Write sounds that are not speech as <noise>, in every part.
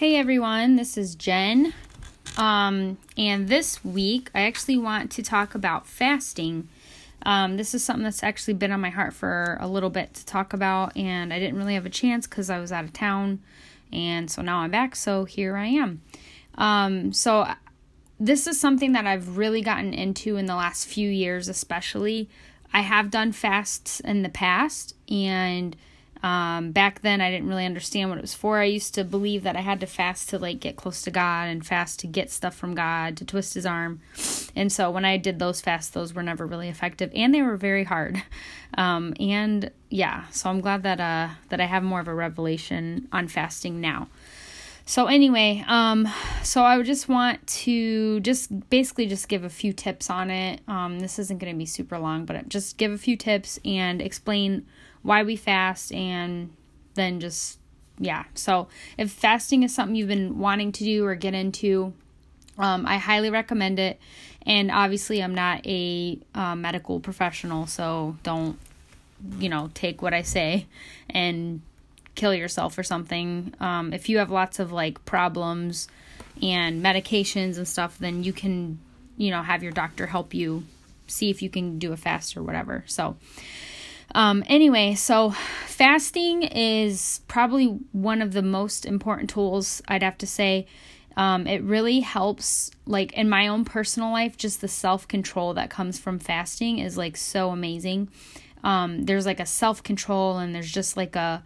Hey everyone, this is Jen. Um, and this week I actually want to talk about fasting. Um, this is something that's actually been on my heart for a little bit to talk about, and I didn't really have a chance because I was out of town, and so now I'm back, so here I am. Um, so, this is something that I've really gotten into in the last few years, especially. I have done fasts in the past, and um, back then, I didn't really understand what it was for. I used to believe that I had to fast to like get close to God and fast to get stuff from God, to twist His arm. And so when I did those fasts, those were never really effective, and they were very hard. <laughs> Um, and yeah, so I'm glad that uh that I have more of a revelation on fasting now. So anyway, um, so I would just want to just basically just give a few tips on it. Um, this isn't going to be super long, but just give a few tips and explain why we fast, and then just, yeah. So, if fasting is something you've been wanting to do or get into, um, I highly recommend it. And obviously, I'm not a uh, medical professional, so don't, you know, take what I say and kill yourself or something. Um, if you have lots of like problems and medications and stuff, then you can, you know, have your doctor help you see if you can do a fast or whatever. So, um, anyway, so fasting is probably one of the most important tools, I'd have to say. Um, it really helps, like in my own personal life, just the self control that comes from fasting is like so amazing. Um, there's like a self control, and there's just like a,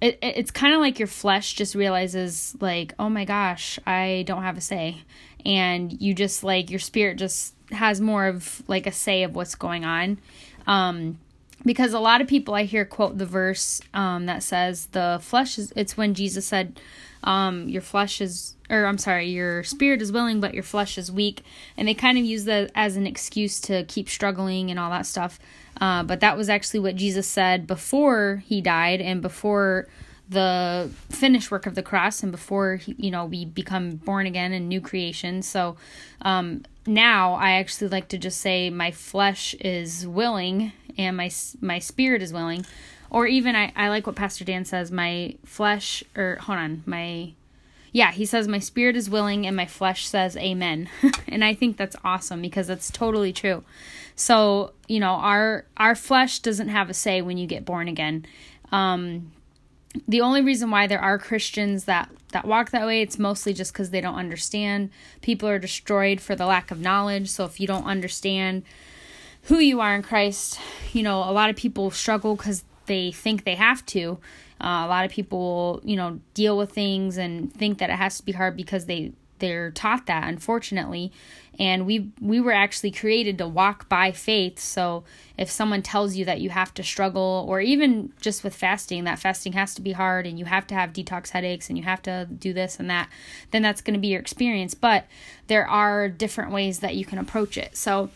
it, it's kind of like your flesh just realizes, like, oh my gosh, I don't have a say. And you just like, your spirit just has more of like a say of what's going on. Um, because a lot of people I hear quote the verse um, that says the flesh is it's when Jesus said um, your flesh is or I'm sorry your spirit is willing but your flesh is weak. And they kind of use that as an excuse to keep struggling and all that stuff. Uh, but that was actually what Jesus said before he died and before the finished work of the cross and before you know we become born again and new creation. So um, now i actually like to just say my flesh is willing and my my spirit is willing. Or even I, I like what pastor dan says my flesh or hold on my yeah he says my spirit is willing and my flesh says amen. <laughs> And i think that's awesome because that's totally true. So you know our our flesh doesn't have a say when you get born again. Um the only reason why there are Christians that that walk that way it's mostly just cuz they don't understand. People are destroyed for the lack of knowledge. So if you don't understand who you are in Christ, you know, a lot of people struggle cuz they think they have to. Uh, a lot of people, you know, deal with things and think that it has to be hard because they they're taught that unfortunately. And we we were actually created to walk by faith. So if someone tells you that you have to struggle or even just with fasting that fasting has to be hard and you have to have detox headaches and you have to do this and that then that's going to be your experience. But there are different ways that you can approach it. So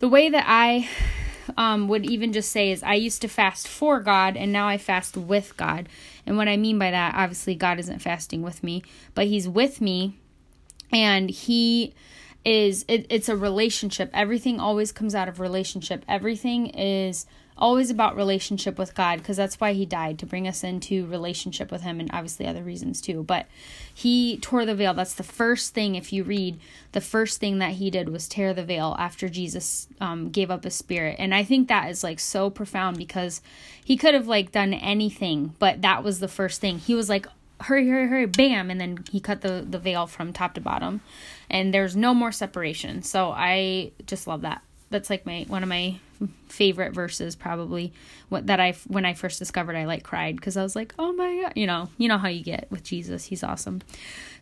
the way that i um, would even just say is I used to fast for God and now I fast with God. And what I mean by that, obviously, God isn't fasting with me, but He's with me and He is it, it's a relationship. Everything always comes out of relationship. Everything is always about relationship with God because that's why he died to bring us into relationship with him and obviously other reasons too. But he tore the veil. That's the first thing if you read the first thing that he did was tear the veil after Jesus um, gave up his spirit. And I think that is like so profound because he could have like done anything, but that was the first thing. He was like hurry hurry hurry bam and then he cut the the veil from top to bottom and there's no more separation. So I just love that. That's like my one of my favorite verses probably what that I when I first discovered I like cried because I was like, "Oh my god, you know, you know how you get with Jesus. He's awesome."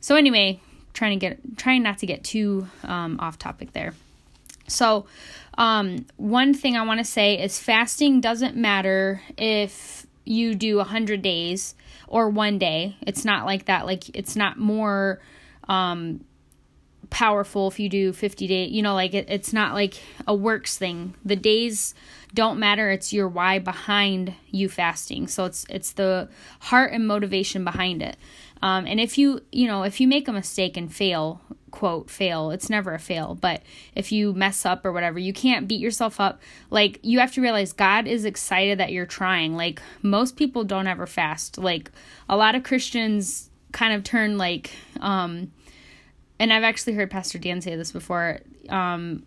So anyway, trying to get trying not to get too um, off topic there. So, um, one thing I want to say is fasting doesn't matter if you do 100 days or one day. It's not like that. Like, it's not more um, powerful if you do 50 days you know like it, it's not like a works thing the days don't matter it's your why behind you fasting so it's it's the heart and motivation behind it um, and if you you know if you make a mistake and fail quote fail. It's never a fail but if you mess up or whatever you can't beat yourself up. Like you have to realize god is excited that you're trying. Like most people don't ever fast. Like a lot of christians kind of turn like um and I've actually heard Pastor Dan say this before. Um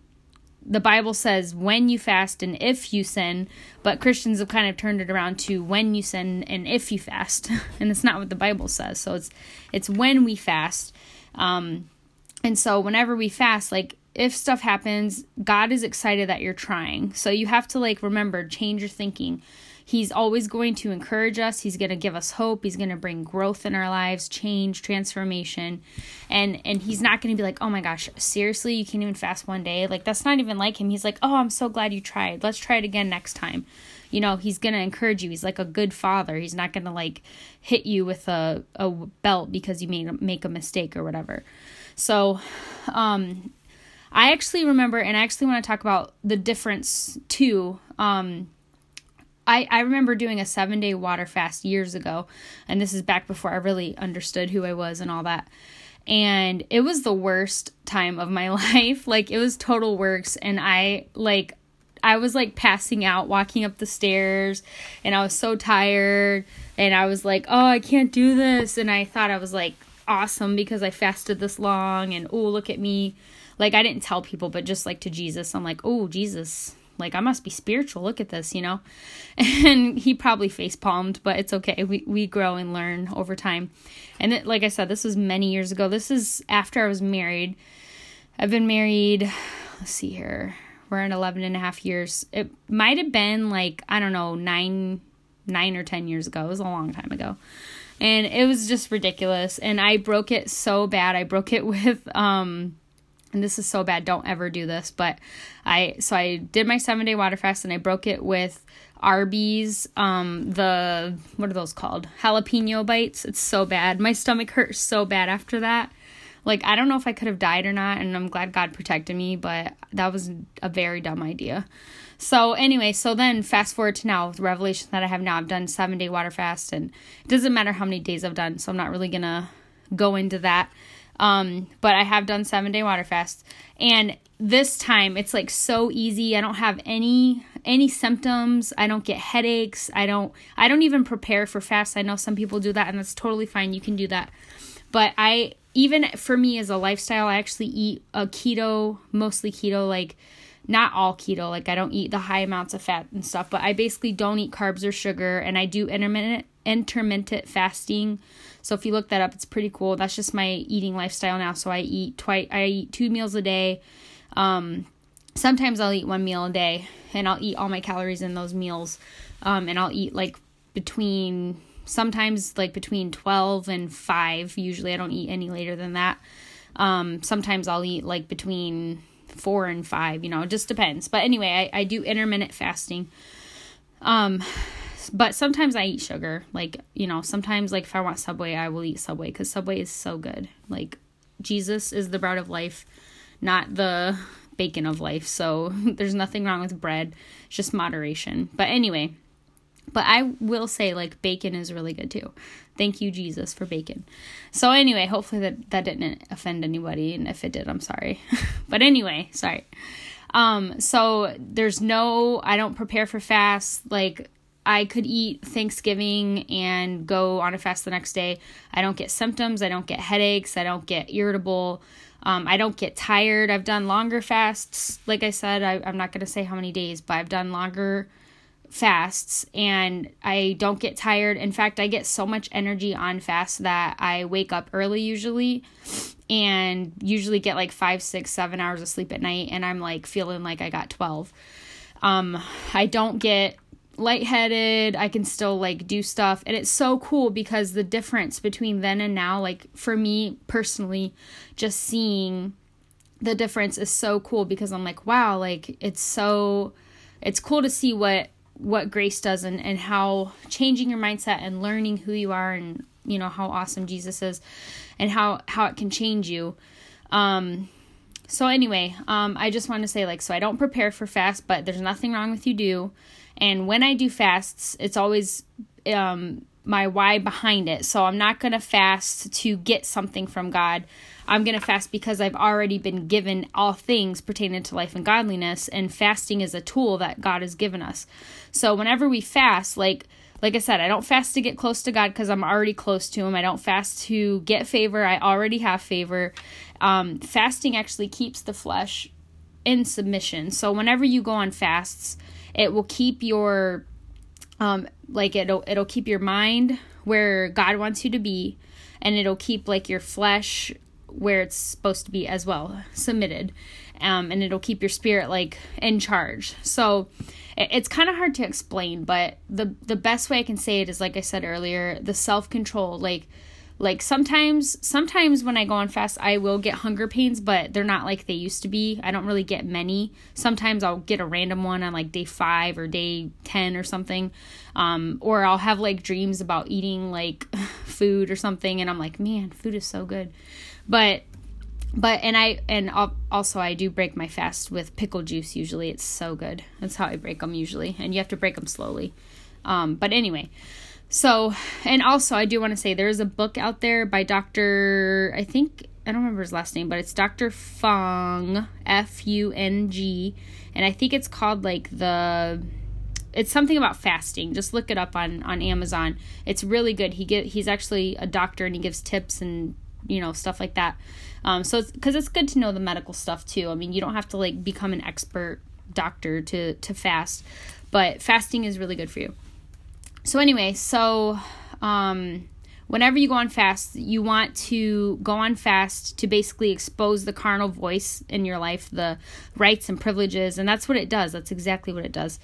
the Bible says when you fast and if you sin, but Christians have kind of turned it around to when you sin and if you fast, <laughs> and it's not what the Bible says. So it's it's when we fast, um, and so whenever we fast, like if stuff happens, God is excited that you're trying. So you have to like remember change your thinking. He's always going to encourage us. He's going to give us hope. He's going to bring growth in our lives, change, transformation. And and he's not going to be like, "Oh my gosh, seriously, you can't even fast one day?" Like that's not even like him. He's like, "Oh, I'm so glad you tried. Let's try it again next time." You know, he's going to encourage you. He's like a good father. He's not going to like hit you with a a belt because you made make a mistake or whatever. So, um I actually remember and I actually want to talk about the difference too. Um I, I remember doing a seven day water fast years ago, and this is back before I really understood who I was and all that. And it was the worst time of my <laughs> life. Like, it was total works. And I, like, I was like passing out walking up the stairs, and I was so tired. And I was like, oh, I can't do this. And I thought I was like awesome because I fasted this long, and oh, look at me. Like, I didn't tell people, but just like to Jesus, I'm like, oh, Jesus, like I must be spiritual. Look at this, you know. <laughs> And he probably face palmed, but it's okay. We we grow and learn over time. And it, like I said, this was many years ago. This is after I was married. I've been married. Let's see here. We're in 11 and a half years. It might have been like I don't know nine nine or ten years ago. It was a long time ago. And it was just ridiculous. And I broke it so bad. I broke it <laughs> with um and this is so bad don't ever do this but i so i did my seven day water fast and i broke it with arby's um the what are those called? Jalapeno bites. It's so bad. My stomach hurt so bad after that. Like i don't know if i could have died or not and i'm glad god protected me but that was a very dumb idea so anyway so then fast forward to now the revelation that i have now i've done seven day water fast and it doesn't matter how many days i've done so i'm not really gonna go into that um, but I have done seven day water fast. And this time it's like so easy. I don't have any any symptoms. I don't get headaches. I don't I don't even prepare for fast. I know some people do that and that's totally fine. You can do that. But I even for me as a lifestyle, I actually eat a keto, mostly keto, like not all keto. Like I don't eat the high amounts of fat and stuff, but I basically don't eat carbs or sugar and I do intermittent intermittent fasting so if you look that up, it's pretty cool. That's just my eating lifestyle now. So I eat twice. I eat two meals a day. Um, sometimes I'll eat one meal a day, and I'll eat all my calories in those meals. Um, and I'll eat like between sometimes like between 12 and 5 usually i don't eat any later than that um, sometimes i'll eat like between 4 and 5 you know it just depends but anyway i, I do intermittent fasting um, but sometimes I eat sugar. Like, you know, sometimes like if I want Subway, I will eat Subway cuz Subway is so good. Like Jesus is the bread of life, not the bacon of life. So <laughs> there's nothing wrong with bread. It's just moderation. But anyway, but I will say like bacon is really good too. Thank you Jesus for bacon. So anyway, hopefully that that didn't offend anybody and if it did, I'm sorry. <laughs> but anyway, sorry. Um so there's no I don't prepare for fasts. like I could eat Thanksgiving and go on a fast the next day. I don't get symptoms. I don't get headaches. I don't get irritable. Um, I don't get tired. I've done longer fasts. Like I said, I, I'm not going to say how many days, but I've done longer fasts and I don't get tired. In fact, I get so much energy on fast that I wake up early usually and usually get like five, six, seven hours of sleep at night. And I'm like feeling like I got 12. Um, I don't get lightheaded. I can still like do stuff. And it's so cool because the difference between then and now, like for me personally, just seeing the difference is so cool because I'm like, wow, like it's so it's cool to see what what grace does and, and how changing your mindset and learning who you are and you know how awesome Jesus is and how how it can change you. Um so anyway, um I just want to say like so I don't prepare for fast, but there's nothing wrong with you do. And when I do fasts, it's always um, my why behind it. So I'm not going to fast to get something from God. I'm going to fast because I've already been given all things pertaining to life and godliness, and fasting is a tool that God has given us. So whenever we fast, like like I said, I don't fast to get close to God because I'm already close to Him. I don't fast to get favor. I already have favor. Um, fasting actually keeps the flesh in submission. So whenever you go on fasts, it will keep your um, like it'll it'll keep your mind where God wants you to be, and it'll keep like your flesh where it's supposed to be as well, submitted. Um, and it'll keep your spirit like in charge. So it's kind of hard to explain, but the the best way I can say it is like I said earlier, the self control. Like like sometimes sometimes when I go on fast, I will get hunger pains, but they're not like they used to be. I don't really get many. Sometimes I'll get a random one on like day five or day ten or something, um, or I'll have like dreams about eating like <laughs> food or something, and I'm like, man, food is so good. But but and I and also I do break my fast with pickle juice. Usually, it's so good. That's how I break them usually, and you have to break them slowly. Um, but anyway, so and also I do want to say there is a book out there by Doctor. I think I don't remember his last name, but it's Doctor Fung F U N G, and I think it's called like the it's something about fasting. Just look it up on on Amazon. It's really good. He get he's actually a doctor and he gives tips and you know stuff like that um, so it's because it's good to know the medical stuff too. I mean, you don't have to like become an expert doctor to to fast, but fasting is really good for you. So anyway, so um, whenever you go on fast, you want to go on fast to basically expose the carnal voice in your life, the rights and privileges, and that's what it does. That's exactly what it does.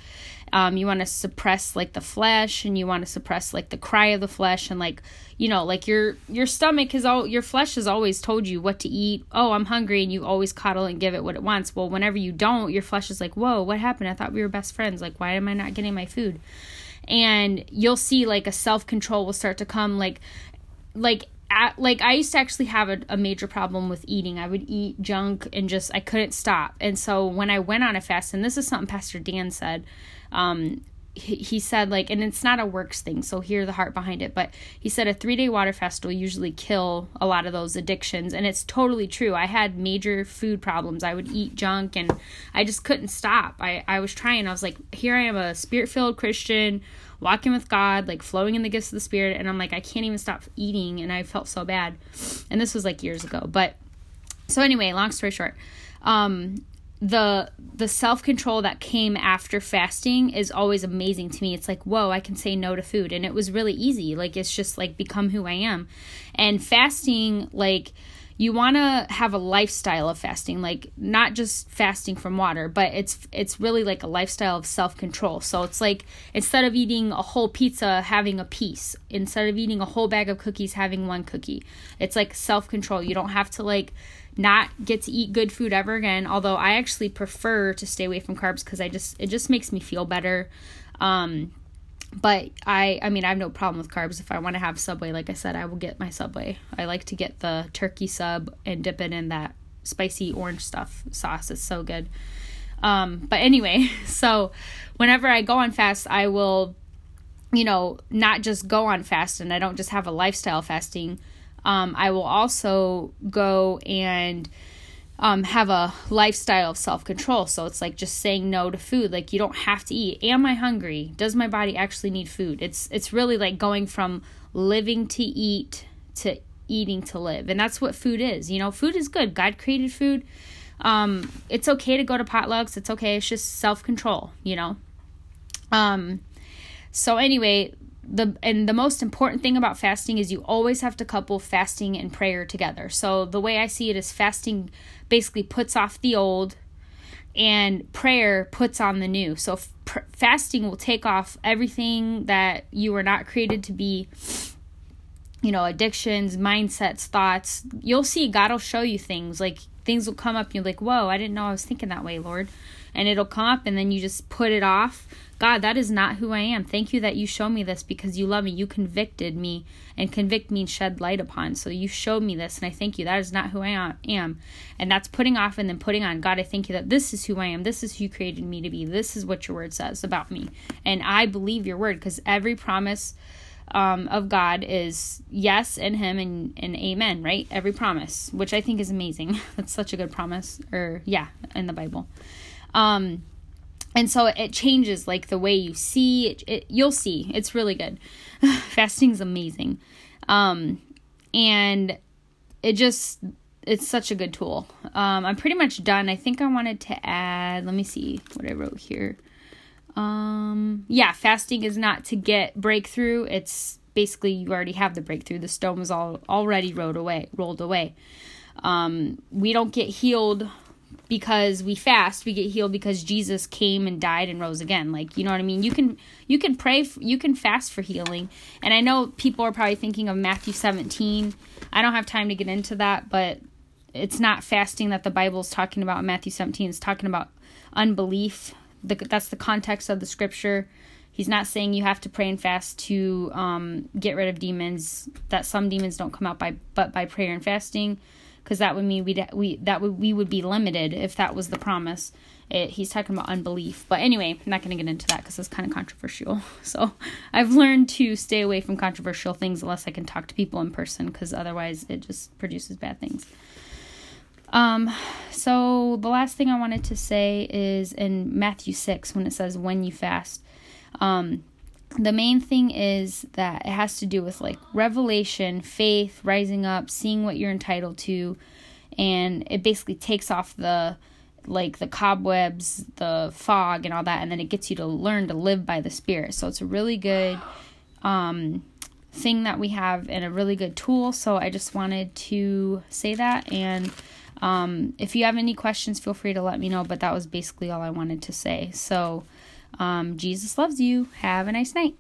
Um, you want to suppress like the flesh, and you want to suppress like the cry of the flesh, and like you know like your your stomach has all your flesh has always told you what to eat. Oh i'm hungry and you always coddle and give it what it wants. Well whenever you don't your flesh is like whoa what happened? I thought we were best friends. Like why am i not getting my food and you'll see like a self-control will start to come like like at, like I used to actually have a, a major problem with eating. I would eat junk and just I couldn't stop. And so when I went on a fast, and this is something Pastor Dan said, um, he, said like and it's not a works thing so hear the heart behind it but he said a three day water fast will usually kill a lot of those addictions and it's totally true. I had major food problems. I would eat junk and i just couldn't stop. I, I was trying. I was like here i am a spirit filled christian walking with god like flowing in the gifts of the spirit and i'm like i can't even stop eating and i felt so bad. And this was like years ago but so anyway long story short um the the self-control that came after fasting is always amazing to me. It's like, whoa, I can say no to food and it was really easy. Like it's just like become who I am. And fasting like you want to have a lifestyle of fasting like not just fasting from water but it's it's really like a lifestyle of self-control so it's like instead of eating a whole pizza having a piece instead of eating a whole bag of cookies having one cookie it's like self-control you don't have to like not get to eat good food ever again. Although I actually prefer to stay away from carbs because I just it just makes me feel better. Um, but I I mean I have no problem with carbs. If I want to have Subway, like I said, I will get my Subway. I like to get the turkey sub and dip it in that spicy orange stuff sauce. It's so good. Um, but anyway, <laughs> so whenever I go on fast, I will, you know, not just go on fast and I don't just have a lifestyle fasting um, I will also go and um, have a lifestyle of self control. So it's like just saying no to food. Like you don't have to eat. Am I hungry? Does my body actually need food? It's it's really like going from living to eat to eating to live, and that's what food is. You know, food is good. God created food. Um, it's okay to go to potlucks. It's okay. It's just self control. You know. Um. So anyway, the and the most important thing about fasting is you always have to couple fasting and prayer together. So the way I see it is fasting basically puts off the old and prayer puts on the new. So pr- fasting will take off everything that you were not created to be you know, addictions, mindsets, thoughts. You'll see God will show you things like things will come up and you're like, "Whoa, I didn't know I was thinking that way, Lord." And it'll come up and then you just put it off God, that is not who I am. Thank you that you show me this because you love me. You convicted me, and convict means shed light upon. So you showed me this, and I thank you. That is not who I am. And that's putting off and then putting on. God, I thank you that this is who I am. This is who you created me to be. This is what your word says about me. And I believe your word because every promise um, of God is yes in Him and, and amen, right? Every promise, which I think is amazing. <laughs> That's such a good promise, or yeah, in the Bible. Um, and so it changes like the way you see it, it you'll see. It's really good. <laughs> Fasting is amazing. Um and it just it's such a good tool. Um i'm pretty much done. I think i wanted to add let me see what i wrote here. Um yeah fasting is not to get breakthrough. It's basically you already have the breakthrough. The stone was all already rolled away rolled away. Um we don't get healed because we fast we get healed because jesus came and died and rose again. Like you know what i mean? You can you can pray you can fast for healing. And i know people are probably thinking of matthew 17 i don't have time to get into that but it's not fasting that the bible's talking about. In matthew 17 it's talking about unbelief. The, that's the context of the scripture. He's not saying you have to pray and fast to um, get rid of demons that some demons don't come out by but by prayer and fasting because that would mean we we that would we would be limited if that was the promise. It, he's talking about unbelief, but anyway, I'm not going to get into that because it's kind of controversial. <laughs> So I've learned to stay away from controversial things unless I can talk to people in person because otherwise it just produces bad things. Um, so the last thing I wanted to say is in Matthew 6 when it says when you fast. Um, the main thing is that it has to do with like revelation, faith, rising up, seeing what you're entitled to, and it basically takes off the like the cobwebs, the fog, and all that, and then it gets you to learn to live by the Spirit. So it's a really good um, thing that we have and a really good tool. So I just wanted to say that. And um, if you have any questions, feel free to let me know. But that was basically all I wanted to say. So. Um, Jesus loves you. Have a nice night.